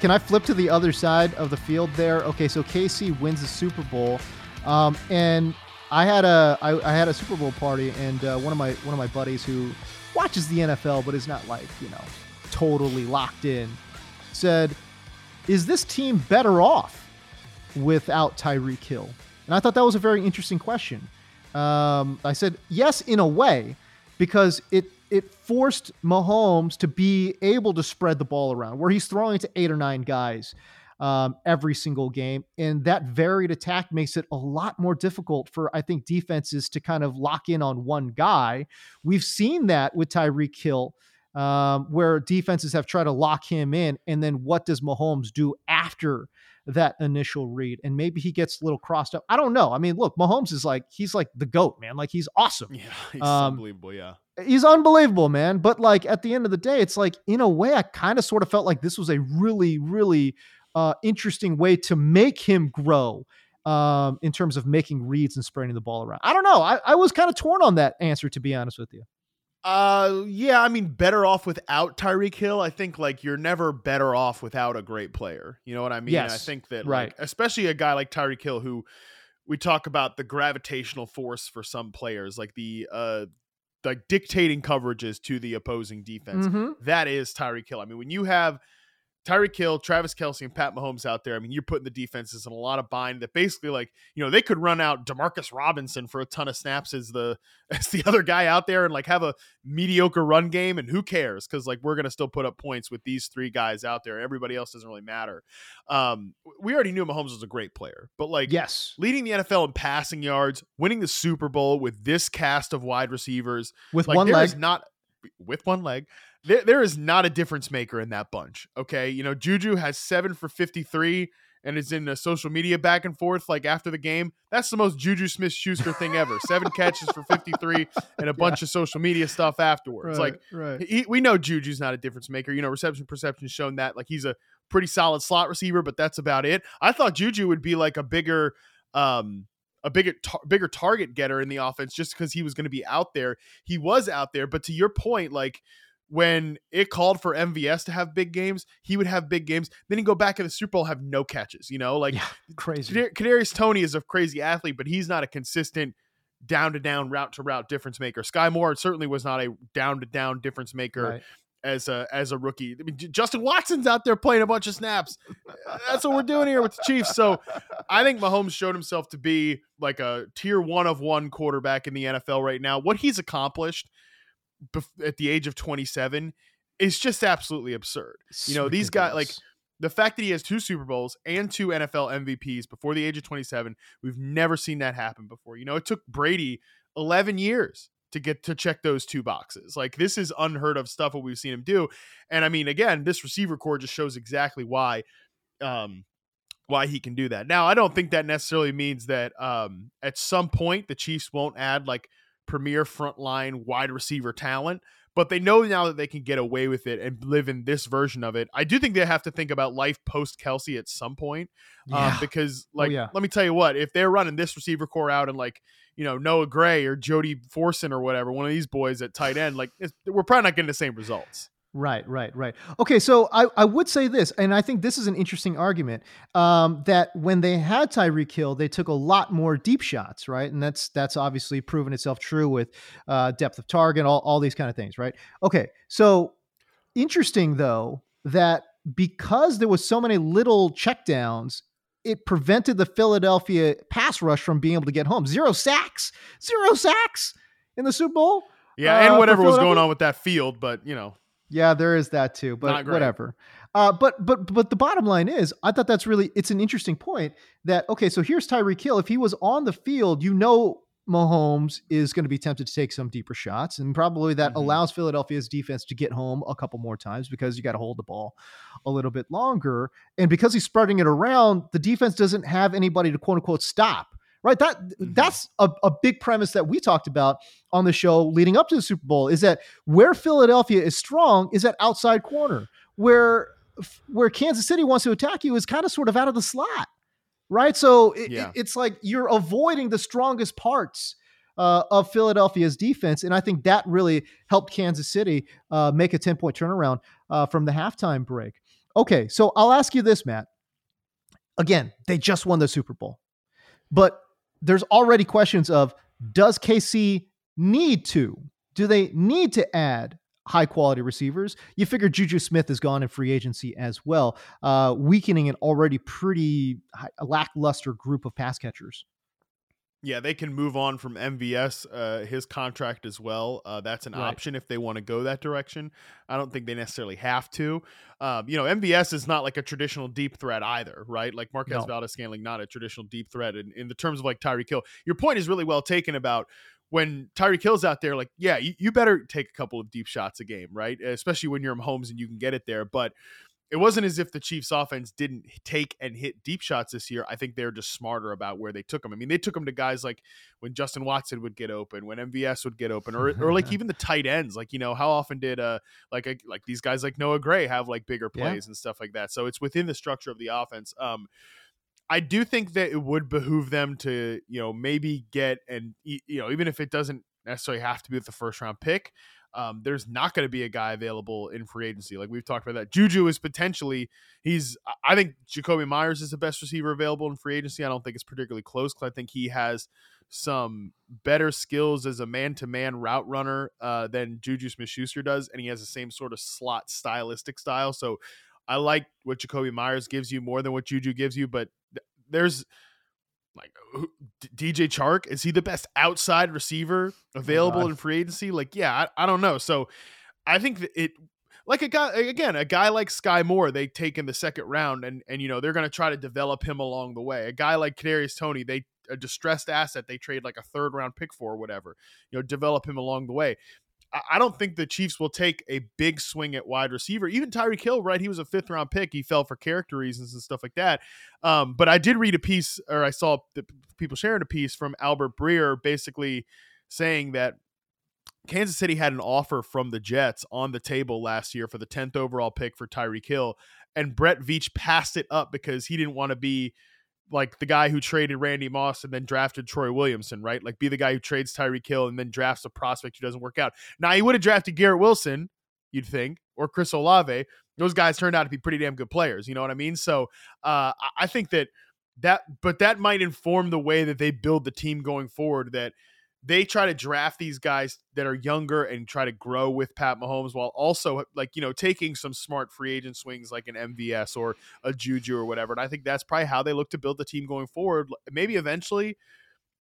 Can I flip to the other side of the field there? Okay, so KC wins the Super Bowl, um, and I had a I, I had a Super Bowl party, and uh, one of my one of my buddies who watches the NFL but is not like you know totally locked in said, "Is this team better off without Tyreek Hill?" And I thought that was a very interesting question. Um, I said, "Yes, in a way." because it it forced Mahomes to be able to spread the ball around, where he's throwing to eight or nine guys um, every single game, and that varied attack makes it a lot more difficult for I think defenses to kind of lock in on one guy. We've seen that with Tyreek Hill. Um, where defenses have tried to lock him in, and then what does Mahomes do after that initial read. And maybe he gets a little crossed up. I don't know. I mean, look, Mahomes is like, he's like the GOAT, man. Like he's awesome. Yeah, he's um, unbelievable. Yeah. He's unbelievable, man. But like at the end of the day, it's like, in a way, I kind of sort of felt like this was a really, really uh, interesting way to make him grow um, in terms of making reads and spreading the ball around. I don't know. I, I was kind of torn on that answer, to be honest with you. Uh, yeah, I mean, better off without Tyreek Hill. I think like you're never better off without a great player. You know what I mean? Yes, I think that right, like, especially a guy like Tyreek Hill, who we talk about the gravitational force for some players, like the uh, like dictating coverages to the opposing defense. Mm-hmm. That is Tyreek Hill. I mean, when you have Tyreek Hill, Travis Kelce, and Pat Mahomes out there. I mean, you're putting the defenses in a lot of bind that basically, like, you know, they could run out Demarcus Robinson for a ton of snaps as the as the other guy out there and like have a mediocre run game, and who cares? Because like we're gonna still put up points with these three guys out there. Everybody else doesn't really matter. Um, we already knew Mahomes was a great player, but like, yes, leading the NFL in passing yards, winning the Super Bowl with this cast of wide receivers with like, one leg, not with one leg there, there is not a difference maker in that bunch. Okay. You know, Juju has seven for 53 and is in a social media back and forth like after the game. That's the most Juju Smith Schuster thing ever. Seven catches for 53 and a bunch yeah. of social media stuff afterwards. Right, like, right. He, we know Juju's not a difference maker. You know, reception perception shown that. Like, he's a pretty solid slot receiver, but that's about it. I thought Juju would be like a bigger, um, a bigger tar- bigger target getter in the offense just because he was going to be out there. He was out there, but to your point, like when it called for MVS to have big games, he would have big games. Then he'd go back in the Super Bowl, have no catches. You know, like yeah, crazy. Kadarius Toney is a crazy athlete, but he's not a consistent down to down, route to route difference maker. Skyy Moore certainly was not a down to down difference maker. Right. As a as a rookie, I mean, Justin Watson's out there playing a bunch of snaps. That's what we're doing here with the Chiefs. So, I think Mahomes showed himself to be like a tier one of one quarterback in the NFL right now. What he's accomplished, at the age of 27 is just absolutely absurd. You know, these guys like the fact that he has two Super Bowls and two NFL MVPs before the age of 27, we've never seen that happen before. You know, it took Brady 11 years to get to check those two boxes. Like this is unheard of stuff what we've seen him do. And I mean, again, this receiver core just shows exactly why um why he can do that. Now, I don't think that necessarily means that um at some point the Chiefs won't add like premier frontline wide receiver talent, but they know now that they can get away with it and live in this version of it. I do think they have to think about life post Kelce at some point, um, Yeah. because Oh, like, yeah. let me tell you what, if they're running this receiver core out and like, you know, Noah Gray or Jody Fortson or whatever, one of these boys at tight end, like it's, we're probably not getting the same results. Right, right, right. Okay, so I, I would say this, and I think this is an interesting argument um, that when they had Tyreek Hill, they took a lot more deep shots, right? And that's that's obviously proven itself true with uh, depth of target, all, all these kind of things, right? Okay, so interesting though that because there was so many little checkdowns, it prevented the Philadelphia pass rush from being able to get home. Zero sacks, zero sacks in the Super Bowl. Yeah, uh, and whatever was going on with that field, but you know, Yeah, there is that too, but whatever. Uh, but but but the bottom line is, I thought that's really it's an interesting point that okay, so here's Tyreek Hill. If he was on the field, you know Mahomes is going to be tempted to take some deeper shots, and probably that Mhm. allows Philadelphia's defense to get home a couple more times because you got to hold the ball a little bit longer, and because he's spreading it around, the defense doesn't have anybody to quote unquote stop. Right, that Mhm. that's a, a big premise that we talked about on the show leading up to the Super Bowl. Is that where Philadelphia is strong is that outside corner, where where Kansas City wants to attack you is kind of sort of out of the slot, right? So it, Yeah. it- it's like you're avoiding the strongest parts uh, of Philadelphia's defense, and I think that really helped Kansas City uh, make a ten point turnaround uh, from the halftime break. Okay, so I'll ask you this, Matt. Again, they just won the Super Bowl, but there's already questions of does KC need to? Do they need to add high quality receivers? You figure Juju Smith is gone in free agency as well, uh, weakening an already pretty hi- lackluster group of pass catchers. Yeah, they can move on from MVS, uh, his contract as well. Uh, that's an Right. option if they want to go that direction. I don't think they necessarily have to. Um, you know, MVS is not like a traditional deep threat either, right? Like Marquez No. Valdes Scantling, not a traditional deep threat in, in the terms of like Tyreek Hill. Your point is really well taken about when Tyreek Hill's out there, like, yeah, you, you better take a couple of deep shots a game, right? Especially when you're homes and you can get it there. But it wasn't as if the Chiefs offense didn't take and hit deep shots this year. I think they're just smarter about where they took them. I mean, they took them to guys like when Justin Watson would get open, when MVS would get open, or or like even the tight ends. Like you know, how often did uh like a, like these guys like Noah Gray have like bigger Yeah. plays and stuff like that. So it's within the structure of the offense. Um, I do think that it would behoove them to you know maybe get and you know even if it doesn't necessarily have to be with the first round pick. Um, there's not going to be a guy available in free agency. Like we've talked about that. Juju is potentially he's. I think Jakobi Meyers is the best receiver available in free agency. I don't think it's particularly close because I think he has some better skills as a man-to-man route runner uh, than Juju Smith-Schuster does, and he has the same sort of slot stylistic style. So I like what Jakobi Meyers gives you more than what Juju gives you, but th- there's like who- DJ Chark is he the best outside receiver available God. in free agency? Like, yeah, I, I don't know. So I think that it like a guy again, a guy like Skyy Moore, they take in the second round and and you know they're gonna try to develop him along the way. A guy like Kadarius Toney, they a distressed asset they trade like a third round pick for or whatever, you know, develop him along the way. I- don't think the Chiefs will take a big swing at wide receiver. Even Tyreek Hill, right? He was a fifth round pick. He fell for character reasons and stuff like that. Um, but I did read a piece, or I saw people sharing a piece from Albert Breer, basically saying that Kansas City had an offer from the Jets on the table last year for the 10th overall pick for Tyreek Hill, and Brett Veach passed it up because he didn't want to be like the guy who traded Randy Moss and then drafted Troy Williamson, right? Like be the guy who trades Tyreek Hill and then drafts a prospect who doesn't work out. Now he would have drafted Garrett Wilson, you'd think, or Chris Olave. Those guys turned out to be pretty damn good players. You know what I mean? So uh, I- think that that, but that might inform the way that they build the team going forward. That they try to draft these guys that are younger and try to grow with Pat Mahomes while also like you know taking some smart free agent swings like an MVS or a Juju or whatever. And I think that's probably how they look to build the team going forward. Maybe eventually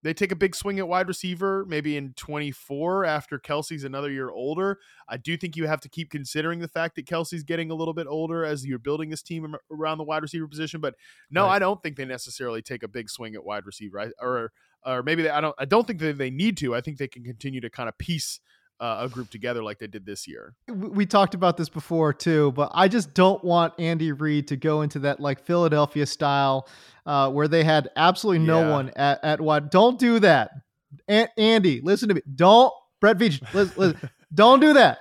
they take a big swing at wide receiver, maybe in 24 after Kelce's another year older. I do think you have to keep considering the fact that Kelce's getting a little bit older as you're building this team around the wide receiver position. But no, Right. I don't think they necessarily take a big swing at wide receiver. I, or or maybe they, I don't I don't think that they need to. I think they can continue to kind of piece uh, a group together like they did this year. we we talked about this before too, but I just don't want Andy Reid to go into that like Philadelphia style uh, where they had absolutely no Yeah. one at, at wide. Don't do that. A- Andy, listen to me. Don't Brett Veach, listen, listen, don't do that.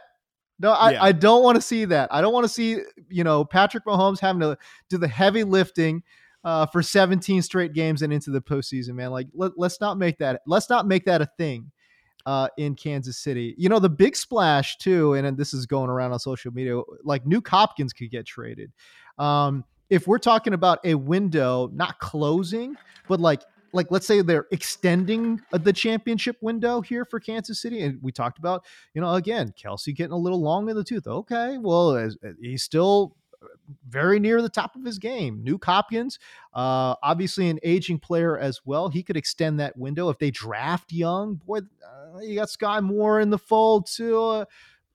No, I, Yeah. I don't want to see that. I don't want to see, you know, Patrick Mahomes having to do the heavy lifting uh, for 17 straight games and into the postseason, man. Like, let, let's not make that, let's not make that a thing. uh, in Kansas City. You know, the big splash too, and, and this is going around on social media, like Nuke Hopkins could get traded. Um, if we're talking about a window not closing, but like like let's say they're extending uh, the championship window here for Kansas City, and we talked about you know again Kelce getting a little long in the tooth. Okay, well as, he's still very near the top of his game. Nuke Hopkins, uh, obviously an aging player as well. He could extend that window if they draft young. Boy, uh, you got Skyy Moore in the fold too. A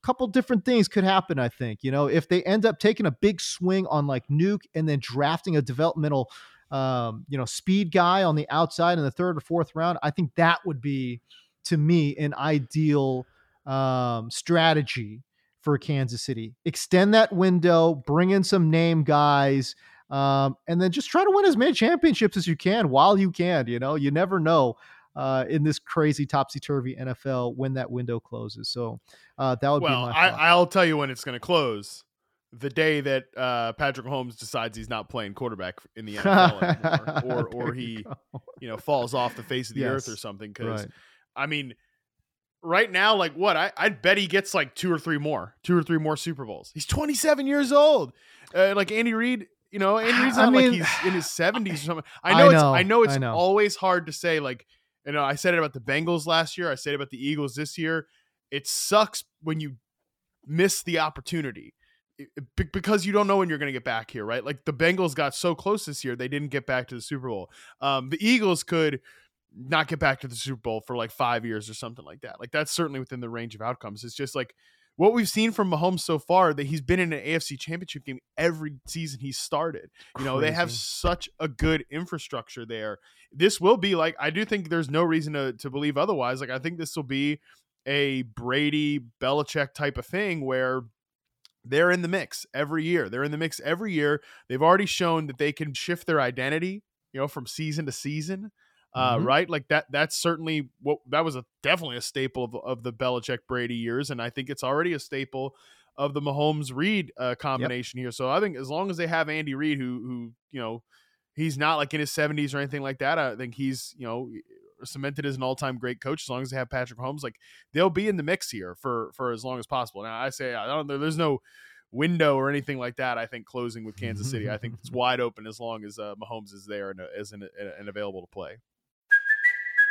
couple different things could happen. I think you know if they end up taking a big swing on like Nuke and then drafting a developmental, um, you know, speed guy on the outside in the third or fourth round. I think that would be to me an ideal um, strategy for Kansas City. Extend that window, bring in some name guys, um, and then just try to win as many championships as you can while you can. You know, you never know uh, in this crazy topsy turvy NFL when that window closes. So uh, that would well, be my. I, I'll tell you when it's going to close. The day that uh, Patrick Mahomes decides he's not playing quarterback in the NFL anymore, or or he, you, you, know, falls off the face of the yes. earth or something. Because, right. I mean, right now, like what? I, I'd bet he gets like two or three more, two or three more Super Bowls. He's 27 years old. Uh, like Andy Reid, you know, Andy Reid's not I mean, like he's in his 70s or something. I know, I know it's I know it's I know. always hard to say. Like, you know, I said it about the Bengals last year. I said it about the Eagles this year. It sucks when you miss the opportunity because you don't know when you're going to get back here, right? Like the Bengals got so close this year, they didn't get back to the Super Bowl. Um, the Eagles could not get back to the Super Bowl for like five years or something like that. Like that's certainly within the range of outcomes. It's just like what we've seen from Mahomes so far that he's been in an AFC championship game every season he started. You know, Crazy. they have such a good infrastructure there. This will be like I do think there's no reason to, to believe otherwise. Like I think this will be a Brady Belichick type of thing where they're in the mix every year. They're in the mix every year. They've already shown that they can shift their identity, you know, from season to season uh, mm-hmm. right? Like that. That's certainly what that was a definitely a staple of, of the Belichick Brady years, and I think it's already a staple of the Mahomes Reid uh, combination yep. here. So I think as long as they have Andy Reid, who who you know he's not like in his seventies or anything like that, I think he's you know cemented as an all time great coach. As long as they have Patrick Mahomes, like they'll be in the mix here for for as long as possible. Now I say I don't. There's no window or anything like that. I think closing with Kansas City. I think it's wide open as long as uh, Mahomes is there and uh, is an, and available to play.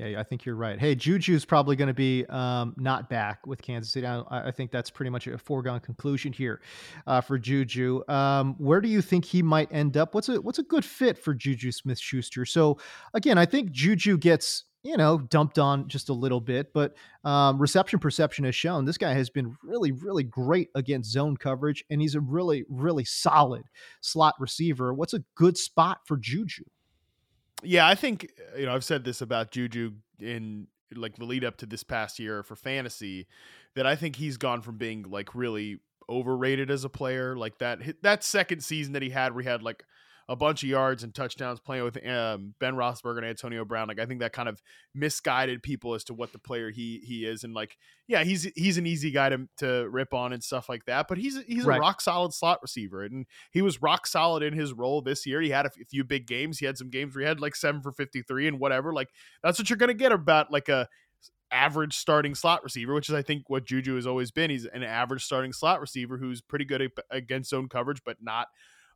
Yeah, I think you're right. Hey, Juju's probably going to be um, not back with Kansas City. I, I, think that's pretty much a foregone conclusion here uh, for Juju. Um, where do you think he might end up? What's a what's a good fit for Juju Smith-Schuster? So again, I think Juju gets you know dumped on just a little bit, but um, reception perception has shown this guy has been really really great against zone coverage, and he's a really really solid slot receiver. What's a good spot for Juju? Yeah, I think uh, you know I've said this about Juju in like the lead up to this past year for fantasy that I think he's gone from being like really overrated as a player like that that second season that he had where he had like a bunch of yards and touchdowns playing with um, Ben Roethlisberger and Antonio Brown. Like I think that kind of misguided people as to what the player he he is. And like, yeah, he's he's an easy guy to, to rip on and stuff like that. But he's he's right. a rock solid slot receiver, and he was rock solid in his role this year. He had a few big games. He had some games where he had like seven for fifty three and whatever. Like that's what you're gonna get about like a average starting slot receiver, which is I think what Juju has always been. He's an average starting slot receiver who's pretty good against zone coverage, but not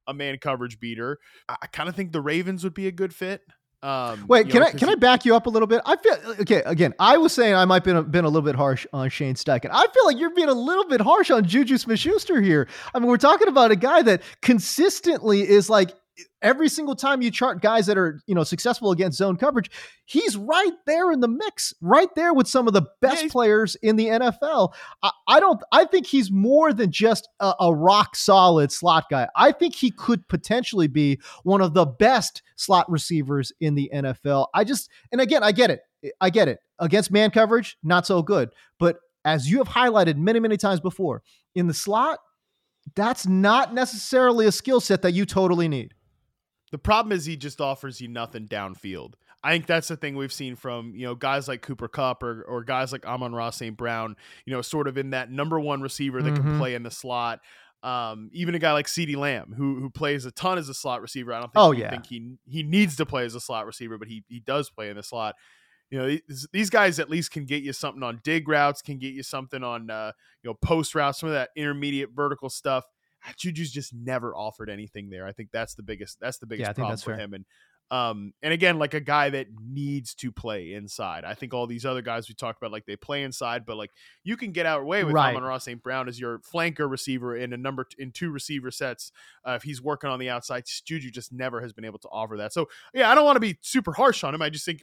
a man coverage beater. I, I kind of think the Ravens would be a good fit. Um, Wait, can know, I can I back you up a little bit? I feel okay. Again, I was saying I might been a, been a little bit harsh on Shane Steichen. I feel like you're being a little bit harsh on Juju Smith-Schuster here. I mean, we're talking about a guy that consistently is like every single time you chart guys that are you know successful against zone coverage, he's right there in the mix, right there with some of the best Yeah, players in the NFL. I, I don't. I think he's more than just a, a rock solid slot guy. I think he could potentially be one of the best slot receivers in the NFL. I just and again, I get it. I get it. Against man coverage, not so good. But as you have highlighted many, many times before, in the slot, that's not necessarily a skill set that you totally need. The problem is he just offers you nothing downfield. I think that's the thing we've seen from you know guys like Cooper Kupp or or guys like Amon-Ra St. Brown. You know, sort of in that number one receiver that Mhm. can play in the slot. Um, even a guy like Ceedee Lamb, who who plays a ton as a slot receiver. I don't think Oh, yeah. think he he needs to play as a slot receiver, but he he does play in the slot. You know, these, these guys at least can get you something on dig routes, can get you something on uh, you know post routes, some of that intermediate vertical stuff. Juju's just never offered anything there. I think that's the biggest that's the biggest think problem for fair. him. And um and again, like a guy that needs to play inside. I think all these other guys we talked about, like they play inside, but like you can get out away with Right. Amon-Ra St. Brown as your flanker receiver in a number in two receiver sets. Uh, if he's working on the outside, Juju just never has been able to offer that. So yeah, I don't want to be super harsh on him. I just think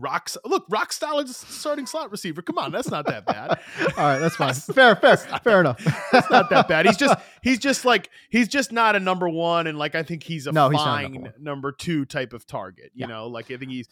Rock look, rock is starting slot receiver. Come on, that's not that bad. All right, that's fine. fair, fair, fair enough. It's not that bad. He's just he's just like he's just not a number one, and like I think he's a No, he's fine number number, two type of target. You Yeah. know, like I think he's.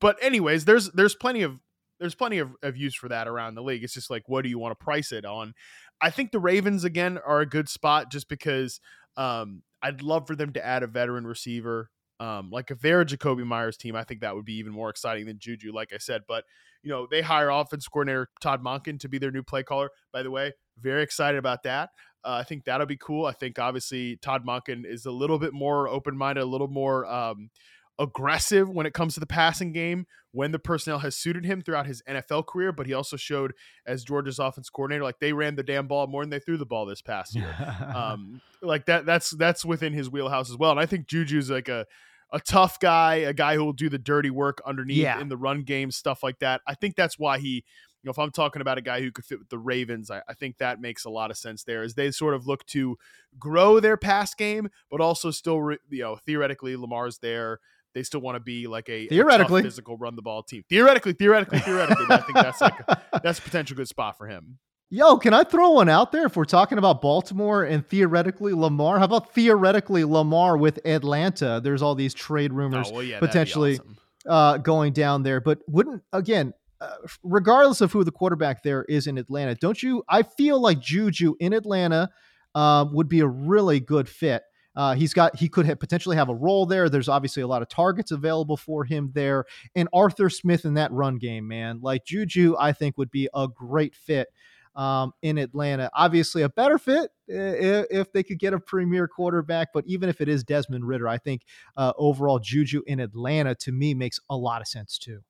But anyways, there's there's plenty of there's plenty of, of use for that around the league. It's just like what do you want to price it on? I think the Ravens again are a good spot just because um, I'd love for them to add a veteran receiver. Um, like if they're a Jakobi Meyers team, I think that would be even more exciting than Juju, like I said. But you know, they hire offense coordinator Todd Monken to be their new play caller. By the way, very excited about that. Uh, I think that'll be cool. I think obviously Todd Monken is a little bit more open minded, a little more um, aggressive when it comes to the passing game when the personnel has suited him throughout his NFL career. But he also showed as Georgia's offense coordinator, like they ran the damn ball more than they threw the ball this past year. um, like that, that's that's within his wheelhouse as well. And I think Juju's like a a tough guy, a guy who will do the dirty work underneath Yeah. in the run game, stuff like that. I think that's why he, you know, if I'm talking about a guy who could fit with the Ravens, I, I think that makes a lot of sense there as they sort of look to grow their pass game, but also still, re- you know, theoretically Lamar's there. They still want to be like a, a Theoretically. physical run the ball team. Theoretically, theoretically, theoretically, I think that's like a, that's a potential good spot for him. Yo, can I throw one out there if we're talking about Baltimore and theoretically Lamar? How about theoretically Lamar with Atlanta? There's all these trade rumors Oh, well, yeah, potentially awesome. uh, going down there, but wouldn't again, uh, regardless of who the quarterback there is in Atlanta, don't you? I feel like Juju in Atlanta uh, would be a really good fit. Uh, he's got he could have potentially have a role there. There's obviously a lot of targets available for him there, and Arthur Smith in that run game, man. Like Juju, I think would be a great fit um, in Atlanta. Obviously, a better fit if, if they could get a premier quarterback. But even if it is Desmond Ridder, I think uh, overall Juju in Atlanta to me makes a lot of sense too.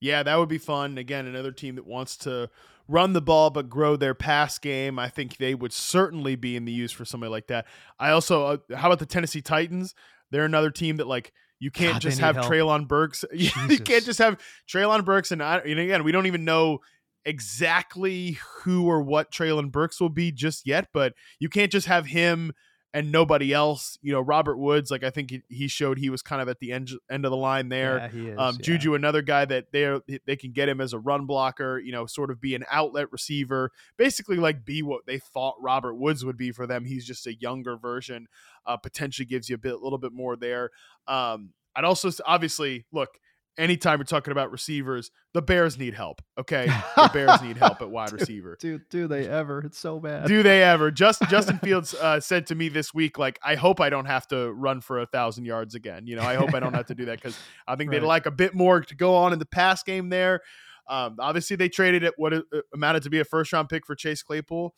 Yeah, that would be fun. Again, another team that wants to run the ball but grow their pass game. I think they would certainly be in the use for somebody like that. I also, uh, how about the Tennessee Titans? They're another team that like you can't God, just have help. Treylon Burks. you can't just have Treylon Burks, and, I, and again, we don't even know exactly who or what Treylon Burks will be just yet. But you can't just have him and nobody else. You know, Robert Woods. Like I think he, showed he was kind of at the end end of the line there. Yeah, he is, Um, yeah. Juju, another guy that they they can get him as a run blocker, you know, sort of be an outlet receiver, basically like be what they thought Robert Woods would be for them. He's just a younger version, uh, potentially gives you a bit, a little bit more there. Um, I'd also obviously look. Anytime we're talking about receivers, the Bears need help. Okay, the Bears need help at wide receiver. Dude, do they ever? It's so bad. Do they ever? Just Justin Fields uh, said to me this week, like, I hope I don't have to run for a thousand yards again. You know, I hope I don't have to do that because I think they'd like a bit more to go on in the pass game there. Um, obviously, they traded it what it amounted to be a first round pick for Chase Claypool.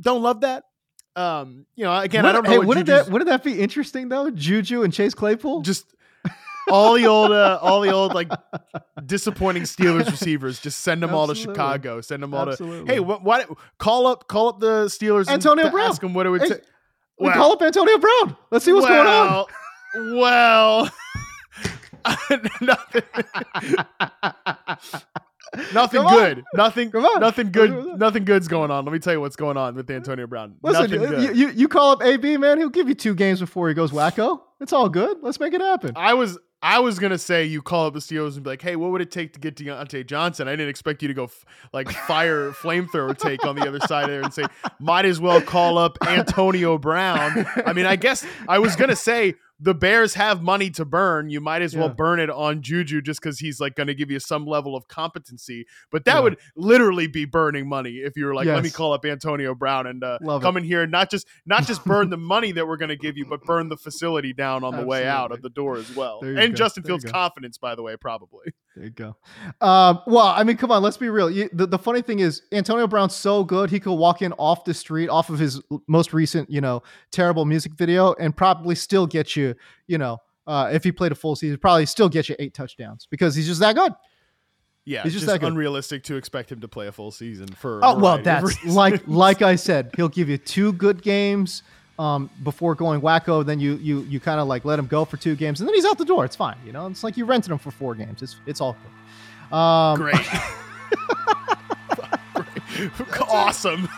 Don't love that. Um, you know, again, I don't know. Hey, what wouldn't Juju's- that wouldn't that be interesting though? Juju and Chase Claypool. just all the old, uh, all the old like disappointing Steelers receivers. Just send them all to Chicago. Send them all Absolutely. to. Hey, what? Why? Call up, call up the Steelers. and Antonio to Brown. Ask them what it would Hey, take. we call up Antonio Brown. Let's see what's going on. Well, nothing. Nothing Come on. good. Nothing. Come on. Nothing good. Nothing good's going on. Let me tell you what's going on with Antonio Brown. Listen, Nothing you, you, you call up AB, man. He'll give you two games before he goes wacko. It's all good. Let's make it happen. I was I was gonna say you call up the Steelers and be like, hey, what would it take to get Diontae Johnson? I didn't expect you to go f- like fire flamethrower take on the other side there and say, might as well call up Antonio Brown. I mean, I guess I was gonna say the Bears have money to burn. You might as well burn it on Juju just because he's like going to give you some level of competency. But that Yeah. would literally be burning money if you were like, let me call up Antonio Brown and uh, come it. in here and not just not just burn the money that we're going to give you, but burn the facility down on the way out Absolutely. of the door as well. And go. Justin There Fields' confidence, by the way, probably. There you go. Um, well, I mean, come on, let's be real. You, the, the funny thing is, Antonio Brown's so good, he could walk in off the street, off of his most recent, you know, terrible music video, and probably still get you, you know, uh, if he played a full season, probably still get you eight touchdowns because he's just that good. Yeah, He's it's just just unrealistic to expect him to play a full season for. Oh well, that's like like I said, he'll give you two good games um, before going wacko. Then you you you kind of like let him go for two games, and then he's out the door. It's fine, you know. It's like you rented him for four games. It's it's all good. Um, great. Great. awesome.